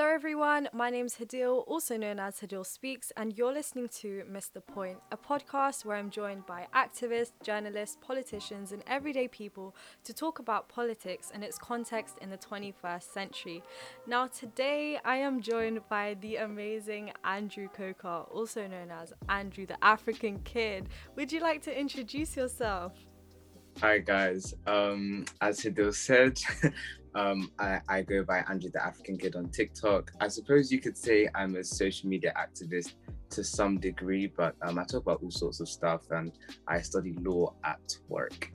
Hello, everyone. My name's Hadil, also known as Hadil Speaks, and you're listening to Mr. Point, a podcast where I'm joined by activists, journalists, politicians, and everyday people to talk about politics and its context in the 21st century. Now, today I am joined by the amazing Andrew Coker, also known as Andrew the African Kid. Would you like to introduce yourself? Hi guys. Um, as Hadil said, um, I, I go by Andrew the African Kid on TikTok. I suppose you could say I'm a social media activist to some degree, but um, I talk about all sorts of stuff and I study law at Warwick.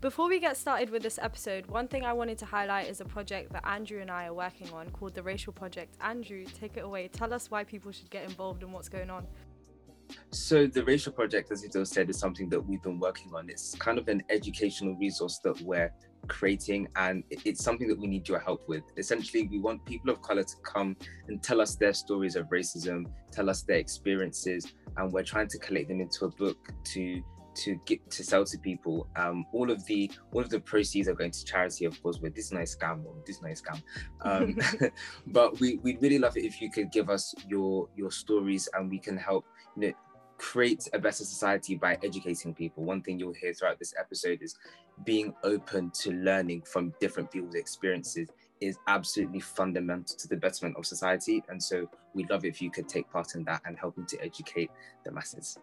Before we get started with this episode, one thing I wanted to highlight is a project that Andrew and I are working on called the Racial Project. Andrew, take it away. Tell us why people should get involved and what's going on. So the racial project, as Ito said, is something that we've been working on. It's kind of an educational resource that we're creating and it's something that we need your help with. Essentially, we want people of color to come and tell us their stories of racism, tell us their experiences, and we're trying to collect them into a book to to get to sell to people. Um, all of the all of the proceeds are going to charity, of course. With this nice scam or this nice scam, um, but we we'd really love it if you could give us your your stories and we can help you know create a better society by educating people. One thing you'll hear throughout this episode is being open to learning from different people's experiences is absolutely fundamental to the betterment of society. And so we'd love if you could take part in that and helping to educate the masses.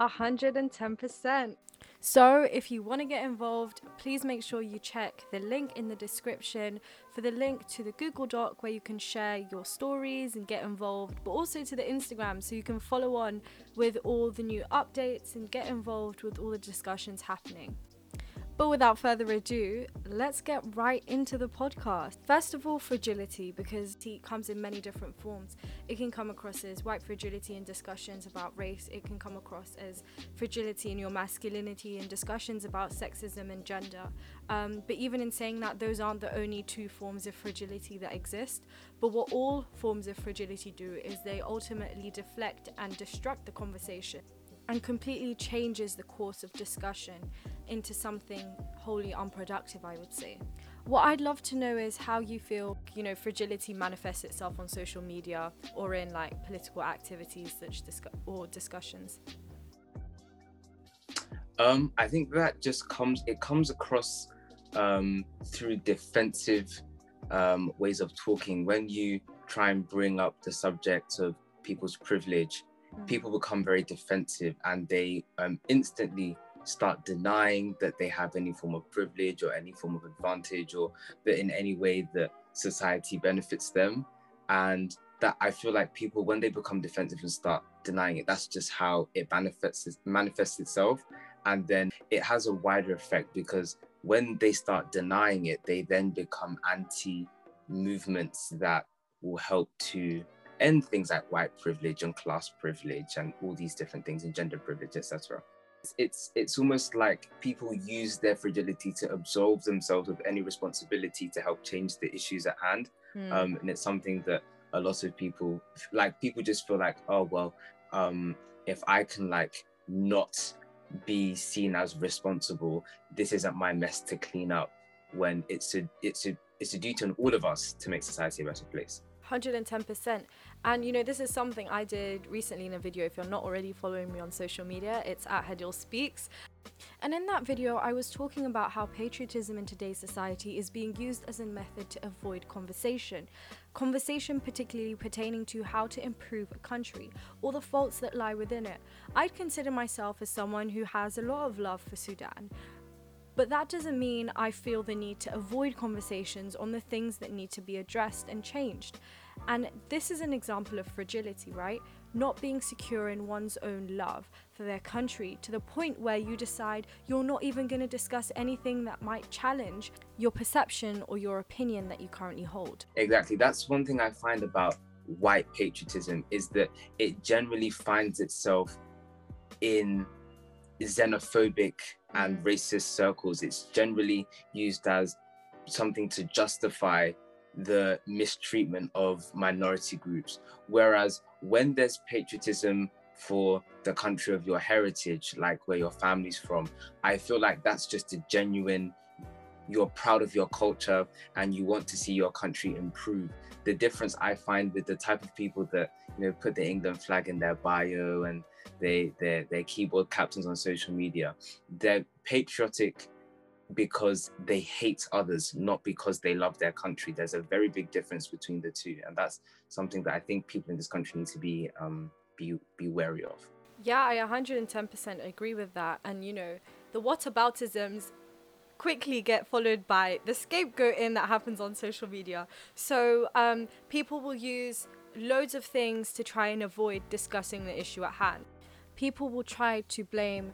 110%. So, if you want to get involved, please make sure you check the link in the description for the link to the Google Doc where you can share your stories and get involved, but also to the Instagram so you can follow on with all the new updates and get involved with all the discussions happening. But without further ado, let's get right into the podcast. First of all, fragility, because it comes in many different forms. It can come across as white fragility in discussions about race, it can come across as fragility in your masculinity in discussions about sexism and gender. Um, but even in saying that, those aren't the only two forms of fragility that exist. But what all forms of fragility do is they ultimately deflect and distract the conversation and completely changes the course of discussion into something wholly unproductive, I would say. What I'd love to know is how you feel, you know, fragility manifests itself on social media or in like political activities such discu- or discussions. Um, I think that just comes it comes across um, through defensive um, ways of talking. When you try and bring up the subject of people's privilege, mm. people become very defensive and they um, instantly start denying that they have any form of privilege or any form of advantage or that in any way that society benefits them. And that I feel like people, when they become defensive and start denying it, that's just how it manifests manifests itself. And then it has a wider effect because when they start denying it, they then become anti movements that will help to end things like white privilege and class privilege and all these different things and gender privilege, etc. It's it's almost like people use their fragility to absolve themselves of any responsibility to help change the issues at hand, mm. um, and it's something that a lot of people like. People just feel like, oh well, um, if I can like not be seen as responsible, this isn't my mess to clean up. When it's a it's a it's a duty on all of us to make society a better place. 110%. And you know, this is something I did recently in a video. If you're not already following me on social media, it's at Hadil Speaks. And in that video, I was talking about how patriotism in today's society is being used as a method to avoid conversation. Conversation, particularly pertaining to how to improve a country or the faults that lie within it. I'd consider myself as someone who has a lot of love for Sudan. But that doesn't mean I feel the need to avoid conversations on the things that need to be addressed and changed. And this is an example of fragility, right? Not being secure in one's own love for their country to the point where you decide you're not even going to discuss anything that might challenge your perception or your opinion that you currently hold. Exactly. That's one thing I find about white patriotism is that it generally finds itself in xenophobic and racist circles. It's generally used as something to justify the mistreatment of minority groups. Whereas when there's patriotism for the country of your heritage, like where your family's from, I feel like that's just a genuine you're proud of your culture and you want to see your country improve. The difference I find with the type of people that you know put the England flag in their bio and they their their keyboard captains on social media, they're patriotic because they hate others, not because they love their country. There's a very big difference between the two, and that's something that I think people in this country need to be um, be be wary of. Yeah, I 110% agree with that. And you know, the whataboutisms quickly get followed by the scapegoating that happens on social media. So um, people will use loads of things to try and avoid discussing the issue at hand. People will try to blame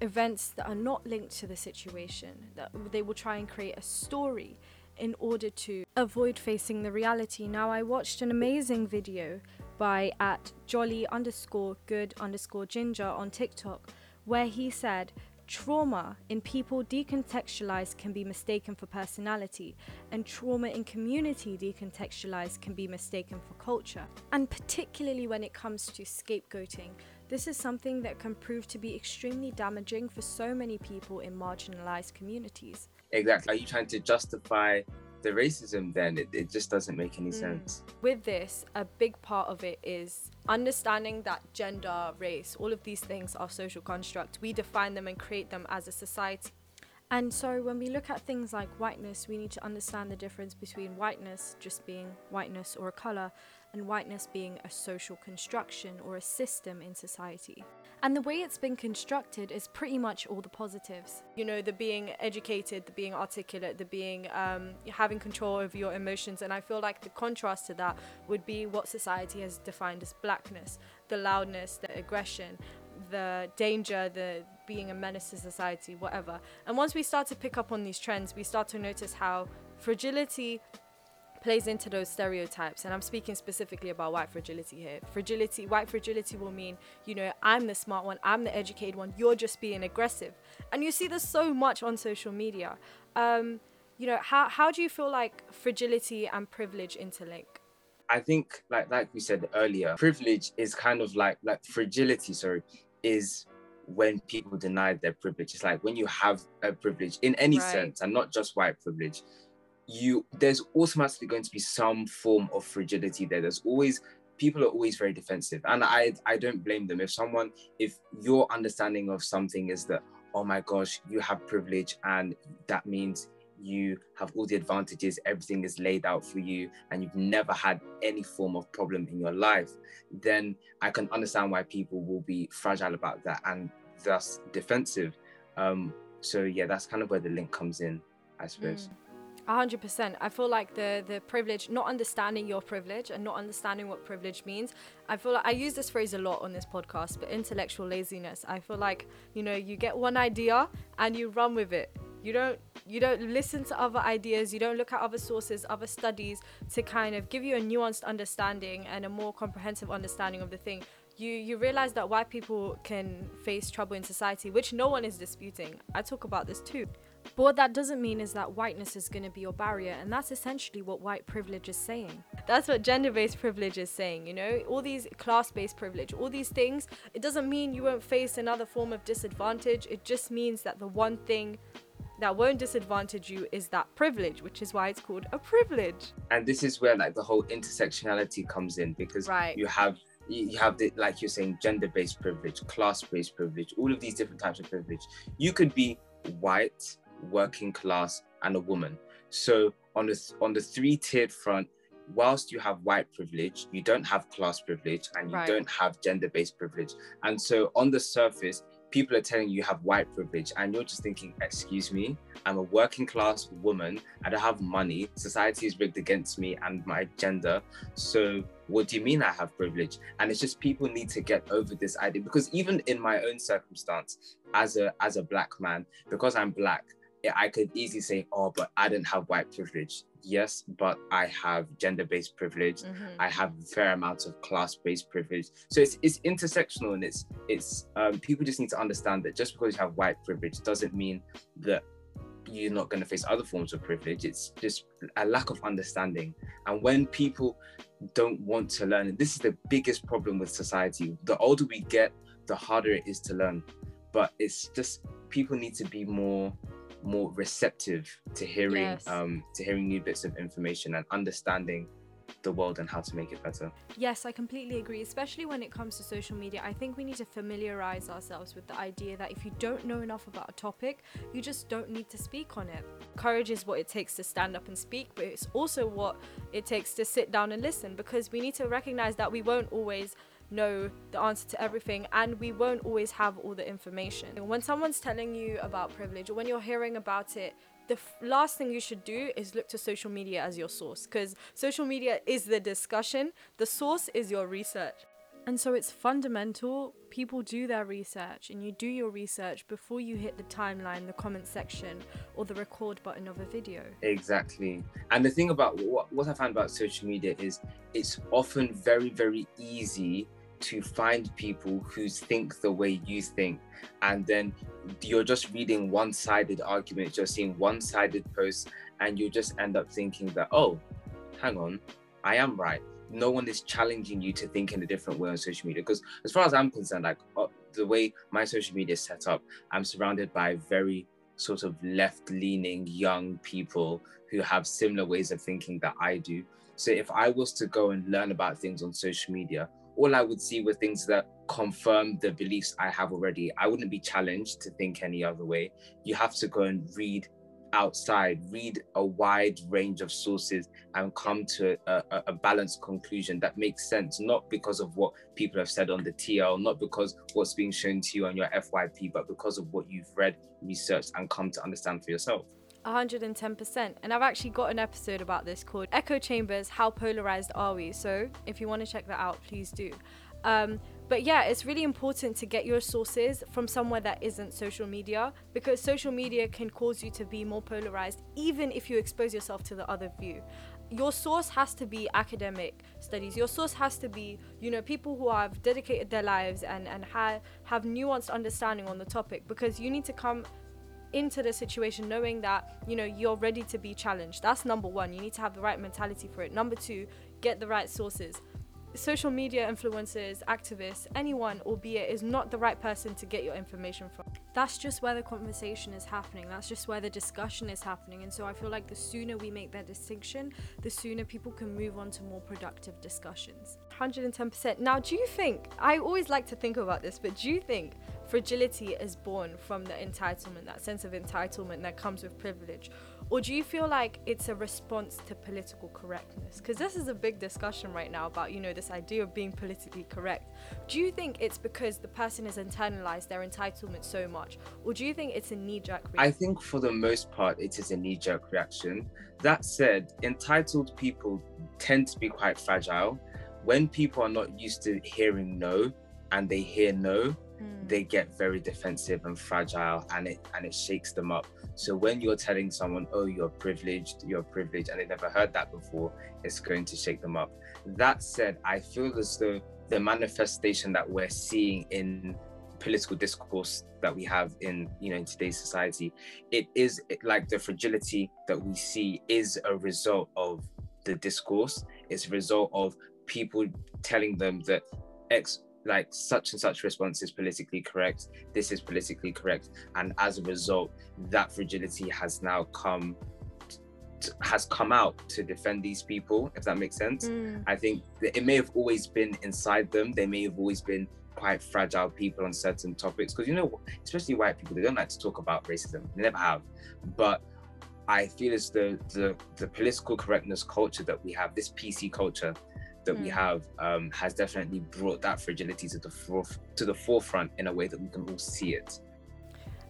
events that are not linked to the situation. That they will try and create a story in order to avoid facing the reality. Now, I watched an amazing video by at jolly underscore good underscore ginger on TikTok where he said Trauma in people decontextualized can be mistaken for personality, and trauma in community decontextualized can be mistaken for culture. And particularly when it comes to scapegoating, this is something that can prove to be extremely damaging for so many people in marginalized communities. Exactly. Are you trying to justify the racism then it, it just doesn't make any mm. sense. With this a big part of it is understanding that gender race all of these things are social constructs. We define them and create them as a society and so when we look at things like whiteness we need to understand the difference between whiteness just being whiteness or a color and whiteness being a social construction or a system in society and the way it's been constructed is pretty much all the positives. You know, the being educated, the being articulate, the being um, having control over your emotions. And I feel like the contrast to that would be what society has defined as blackness the loudness, the aggression, the danger, the being a menace to society, whatever. And once we start to pick up on these trends, we start to notice how fragility plays into those stereotypes. And i'm speaking specifically about white fragility here. Fragility white fragility will mean you know i'm the smart one i'm the educated one you're just being aggressive. And you see this so much on social media. Um, you know how, how do you feel like fragility and privilege interlink? I think like like we said earlier privilege is kind of like like fragility sorry is when people deny their privilege it's like when you have a privilege in any right. sense and not just white privilege you there's automatically going to be some form of fragility there. There's always people are always very defensive, and I I don't blame them. If someone if your understanding of something is that oh my gosh you have privilege and that means you have all the advantages, everything is laid out for you, and you've never had any form of problem in your life, then I can understand why people will be fragile about that and thus defensive. Um, so yeah, that's kind of where the link comes in, I suppose. Mm hundred percent. I feel like the the privilege, not understanding your privilege and not understanding what privilege means. I feel like I use this phrase a lot on this podcast, but intellectual laziness. I feel like you know you get one idea and you run with it. You don't you don't listen to other ideas. You don't look at other sources, other studies to kind of give you a nuanced understanding and a more comprehensive understanding of the thing you you realize that white people can face trouble in society which no one is disputing i talk about this too but what that doesn't mean is that whiteness is going to be your barrier, and that's essentially what white privilege is saying. That's what gender based privilege is saying, you know? All these class based privilege, all these things, it doesn't mean you won't face another form of disadvantage. It just means that the one thing that won't disadvantage you is that privilege, which is why it's called a privilege. And this is where like the whole intersectionality comes in because right. you have you have the like you're saying gender-based privilege class-based privilege all of these different types of privilege you could be white working class, and a woman. So on the on the three tiered front, whilst you have white privilege, you don't have class privilege and you right. don't have gender based privilege. And so on the surface, people are telling you you have white privilege, and you're just thinking, excuse me, I'm a working class woman, I don't have money, society is rigged against me and my gender. So what do you mean I have privilege? And it's just people need to get over this idea because even in my own circumstance, as a as a black man, because I'm black, I could easily say, oh, but I didn't have white privilege. Yes, but I have gender-based privilege. Mm-hmm. I have fair amounts of class-based privilege. So it's it's intersectional and it's it's um, people just need to understand that just because you have white privilege doesn't mean that you're not going to face other forms of privilege. It's just a lack of understanding. And when people don't want to learn, and this is the biggest problem with society, the older we get, the harder it is to learn. But it's just people need to be more more receptive to hearing Yes. um, to hearing new bits of information and understanding the world and how to make it better. Yes, I completely agree, especially when it comes to social media. I think we need to familiarize ourselves with the idea that if you don't know enough about a topic, you just don't need to speak on it. Courage is what it takes to stand up and speak, but it's also what it takes to sit down and listen because we need to recognize that we won't always know the answer to everything and we won't always have all the information. When someone's telling you about privilege or when you're hearing about it, the f- last thing you should do is look to social media as your source because social media is the discussion, the source is your research. And so it's fundamental people do their research and you do your research before you hit the timeline, the comment section, or the record button of a video. Exactly. And the thing about what, what I found about social media is it's often very, very easy to find people who think the way you think. And then you're just reading one sided arguments, you're seeing one sided posts, and you just end up thinking that, oh, hang on, I am right. No one is challenging you to think in a different way on social media. Because as far as I'm concerned, like uh, the way my social media is set up, I'm surrounded by very sort of left leaning young people who have similar ways of thinking that I do. So if I was to go and learn about things on social media, all I would see were things that confirm the beliefs I have already. I wouldn't be challenged to think any other way. You have to go and read outside, read a wide range of sources and come to a, a, balanced conclusion that makes sense, not because of what people have said on the TL, not because what's being shown to you on your FYP, but because of what you've read, researched, and come to understand for yourself. 110%. And I've actually got an episode about this called Echo Chambers How Polarized Are We? So if you want to check that out, please do. Um, but yeah, it's really important to get your sources from somewhere that isn't social media because social media can cause you to be more polarized even if you expose yourself to the other view. Your source has to be academic studies. Your source has to be, you know, people who have dedicated their lives and, and ha- have nuanced understanding on the topic because you need to come into the situation knowing that you know you're ready to be challenged that's number one you need to have the right mentality for it number two get the right sources social media influencers activists anyone albeit is not the right person to get your information from. That's just where the conversation is happening. That's just where the discussion is happening. And so i feel like the sooner we make that distinction the sooner people can move on to more productive discussions. 110% now do you think i always like to think about this but do you think fragility is born from the entitlement, that sense of entitlement that comes with privilege? Or do you feel like it's a response to political correctness? Because this is a big discussion right now about, you know, this idea of being politically correct. Do you think it's because the person has internalized their entitlement so much? Or do you think it's a knee jerk reaction? I think for the most part, it is a knee jerk reaction. That said, entitled people tend to be quite fragile. When people are not used to hearing no and they hear no, Hmm. they get very defensive and fragile and it and it shakes them up. So when you're telling someone oh you're privileged you're privileged and they never heard that before it's going to shake them up. That said i feel as though the manifestation that we're seeing in political discourse that we have in you know in today's society it is like the fragility that we see is a result of the discourse. It's a result of people telling them that x like such and such response is politically correct this is politically correct and as a result that fragility has now come t- has come out to defend these people if that makes sense Mm. i think that it may have always been inside them they may have always been quite fragile people on certain topics because you know especially white people they don't like to talk about racism they never have but i feel as though the the political correctness culture that we have this pc culture that we Mm. have um, has definitely brought that fragility to the foref- to the forefront in a way that we can all see it.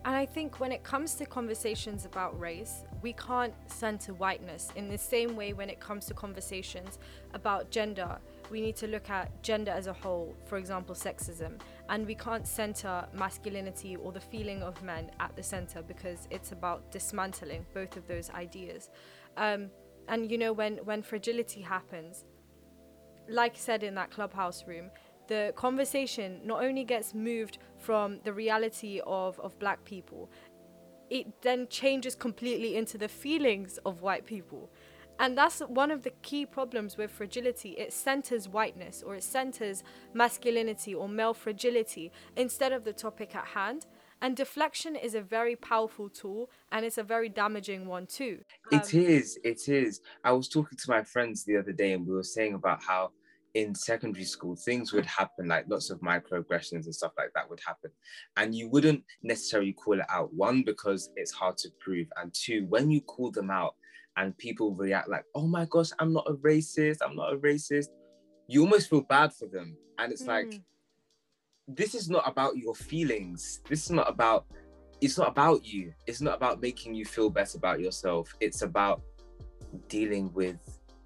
And I think when it comes to conversations about race, we can't center whiteness in the same way when it comes to conversations about gender. We need to look at gender as a whole, for example, sexism, and we can't center masculinity or the feeling of men at the center because it's about dismantling both of those ideas. Um, and you know, when when fragility happens, like I said in that clubhouse room, the conversation not only gets moved from the reality of, of black people, it then changes completely into the feelings of white people. And that's one of the key problems with fragility. It centers whiteness or it centers masculinity or male fragility instead of the topic at hand. And deflection is a very powerful tool and it's a very damaging one too. It um, is. It is. I was talking to my friends the other day and we were saying about how in secondary school things would happen like lots of microaggressions and stuff like that would happen and you wouldn't necessarily call it out one because it's hard to prove and two when you call them out and people react like oh my gosh i'm not a racist i'm not a racist you almost feel bad for them and it's mm. like this is not about your feelings. This is not about it's not about you. It's not about making you feel better about yourself. It's about dealing with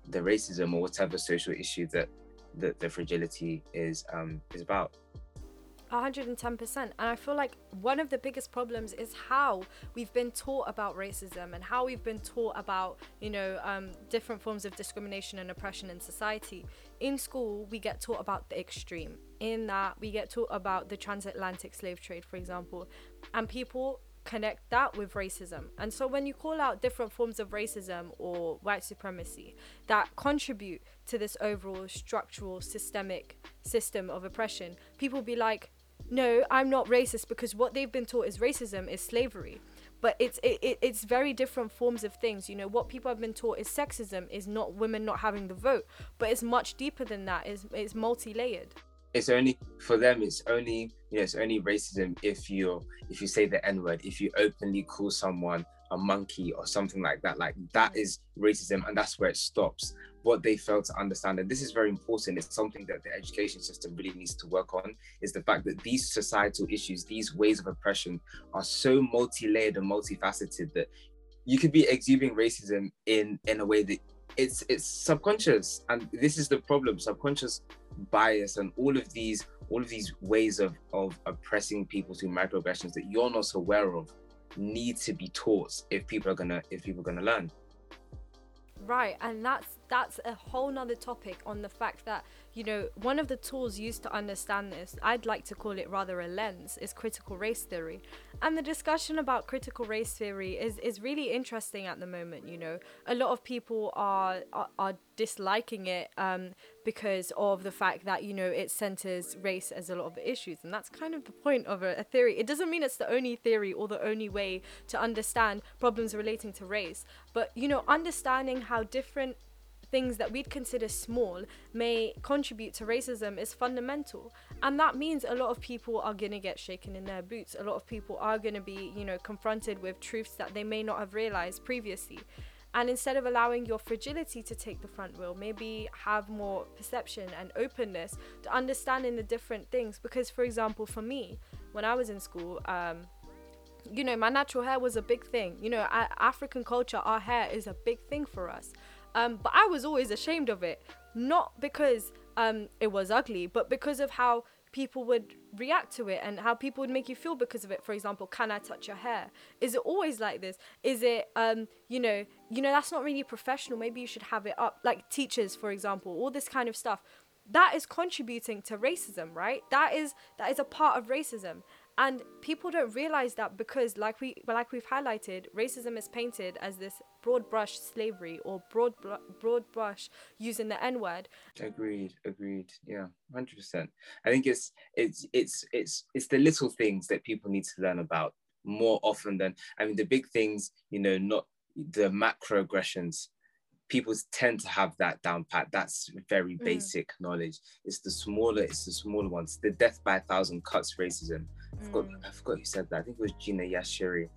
the racism or whatever social issue that the, the fragility is um, is about. 110% and i feel like one of the biggest problems is how we've been taught about racism and how we've been taught about you know um, different forms of discrimination and oppression in society. In school we get taught about the extreme. In that we get taught about the transatlantic slave trade for example. And people connect that with racism. And so when you call out different forms of racism or white supremacy that contribute to this overall structural systemic system of oppression, people be like, no, I'm not racist because what they've been taught is racism is slavery. But it's it, it's very different forms of things. You know what people have been taught is sexism is not women not having the vote, but it's much deeper than that. It's, it's multi-layered it's only for them it's only you know it's only racism if you if you say the n-word if you openly call someone a monkey or something like that. Like that is racism and that's where it stops. What they fail to understand and this is very important it's something that the education system really needs to work on is the fact that these societal issues these ways of oppression are so multi-layered and multifaceted that you could be exuding racism in in a way that it's it's subconscious. And this is the problem subconscious bias and all of these all of these ways of of oppressing people through microaggressions that you're not aware of need to be taught if people are gonna if people are gonna learn. Right and that's that's a whole nother topic on the fact that you know one of the tools used to understand this i'd like to call it rather a lens is critical race theory. And the discussion about critical race theory is is really interesting at the moment you know. A lot of people are are, are disliking it um, because of the fact that you know it centers race as a lot of issues. And that's kind of the point of a, a theory. It doesn't mean it's the only theory or the only way to understand problems relating to race. But you know understanding how different things that we'd consider small may contribute to racism is fundamental. And that means a lot of people are going to get shaken in their boots. A lot of people are going to be you know confronted with truths that they may not have realized previously. And instead of allowing your fragility to take the front wheel maybe have more perception and openness to understanding the different things. Because for example for me when i was in school um, you know my natural hair was a big thing. You know african culture our hair is a big thing for us um, but I was always ashamed of it, not because um, it was ugly, but because of how people would react to it and how people would make you feel because of it. For example can i touch your hair? Is it always like this? Is it um you know you know that's not really professional. Maybe you should have it up. Like teachers for example all this kind of stuff. That is contributing to racism right? That is that is a part of racism and people don't realize that because like we like we've highlighted racism is painted as this broad brush slavery or broad broad brush using the n word. Agreed agreed. Yeah 100% i think it's it's it's it's it's the little things that people need to learn about more often than i mean the big things you know not the macro aggressions people tend to have that down pat. That's very mm. basic mm. knowledge. It's the smaller it's the smaller ones. The death by a thousand cuts racism I forgot, mm. I forgot who said that. I think it was Gina Yashere.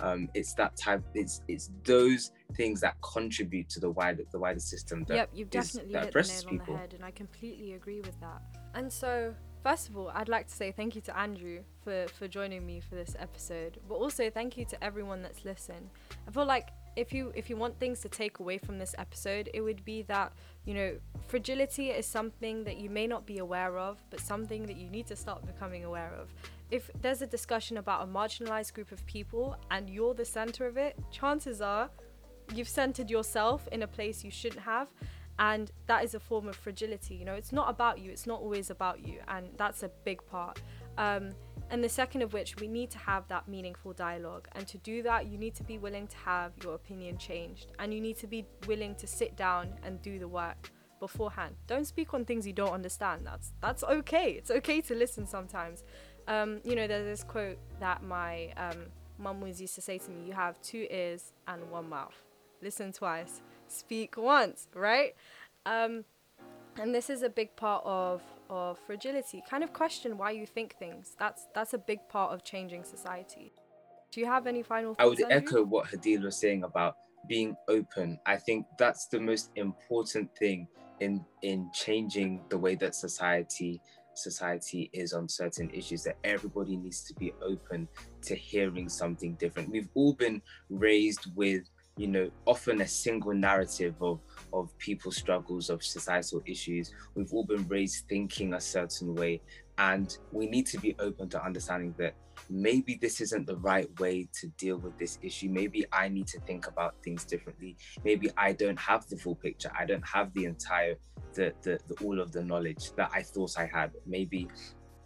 Um, it's that type. It's it's those things that contribute to the wider the wider system. That yep, you've definitely is, hit the nail people. on the head, and I completely agree with that. And so, first of all, I'd like to say thank you to Andrew for for joining me for this episode, but also thank you to everyone that's listened. I feel like if you if you want things to take away from this episode it would be that you know fragility is something that you may not be aware of but something that you need to start becoming aware of if there's a discussion about a marginalized group of people and you're the center of it chances are you've centered yourself in a place you shouldn't have and that is a form of fragility you know it's not about you it's not always about you and that's a big part um, and the second of which, we need to have that meaningful dialogue. And to do that, you need to be willing to have your opinion changed. And you need to be willing to sit down and do the work beforehand. Don't speak on things you don't understand. That's that's okay. It's okay to listen sometimes. Um, you know, there's this quote that my um, mum always used to say to me you have two ears and one mouth. Listen twice, speak once, right? Um, and this is a big part of, of fragility. Kind of question why you think things. That's that's a big part of changing society. Do you have any final thoughts? I would echo what Hadil was saying about being open. I think that's the most important thing in in changing the way that society society is on certain issues that everybody needs to be open to hearing something different. We've all been raised with you know often a single narrative of of people's struggles of societal issues. We've all been raised thinking a certain way and we need to be open to understanding that maybe this isn't the right way to deal with this issue. Maybe i need to think about things differently. Maybe i don't have the full picture. I don't have the entire the, the, the all of the knowledge that I thought I had. Maybe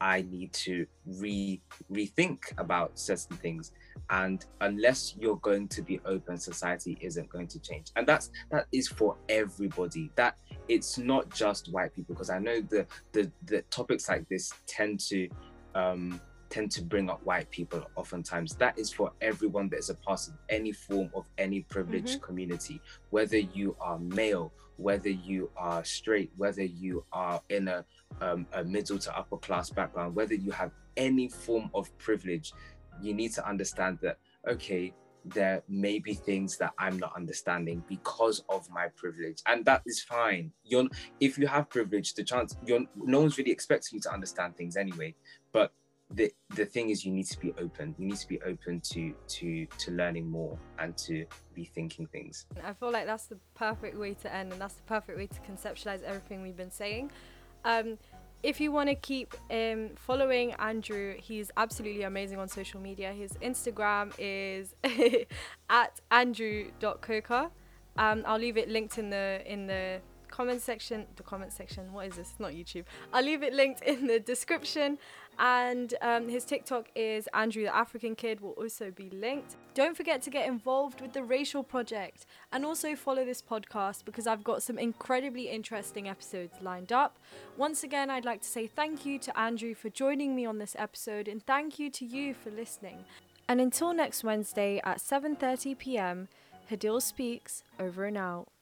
I need to re rethink about certain things. And unless you're going to be open, society isn't going to change. And that's that is for everybody. That it's not just white people, because I know the the, the topics like this tend to um tend to bring up white people oftentimes. That is for everyone that is a part of any form of any privileged Mhm. community whether you are male whether you are straight whether you are in a, um, a middle to upper class background whether you have any form of privilege you need to understand that okay there may be things that i'm not understanding because of my privilege and that is fine. You're if you have privilege the chance you're no one's really expecting you to understand things anyway. But the the thing is you need to be open you need to be open to to to learning more and to be thinking things I feel like that's the perfect way to end, and that's the perfect way to conceptualize everything we've been saying. Um, if you want to keep um, following Andrew, he's absolutely amazing on social media. His Instagram is at andrew.coca. Um, I'll leave it linked in the in the comment section. The comment section. What is this? It's not YouTube. I'll leave it linked in the description. And um, his TikTok is Andrew the African Kid will also be linked. Don't forget to get involved with the Racial Project and also follow this podcast because I've got some incredibly interesting episodes lined up. Once again, I'd like to say thank you to Andrew for joining me on this episode and thank you to you for listening. And until next Wednesday at 7:30 p.m., Hadil speaks over and out.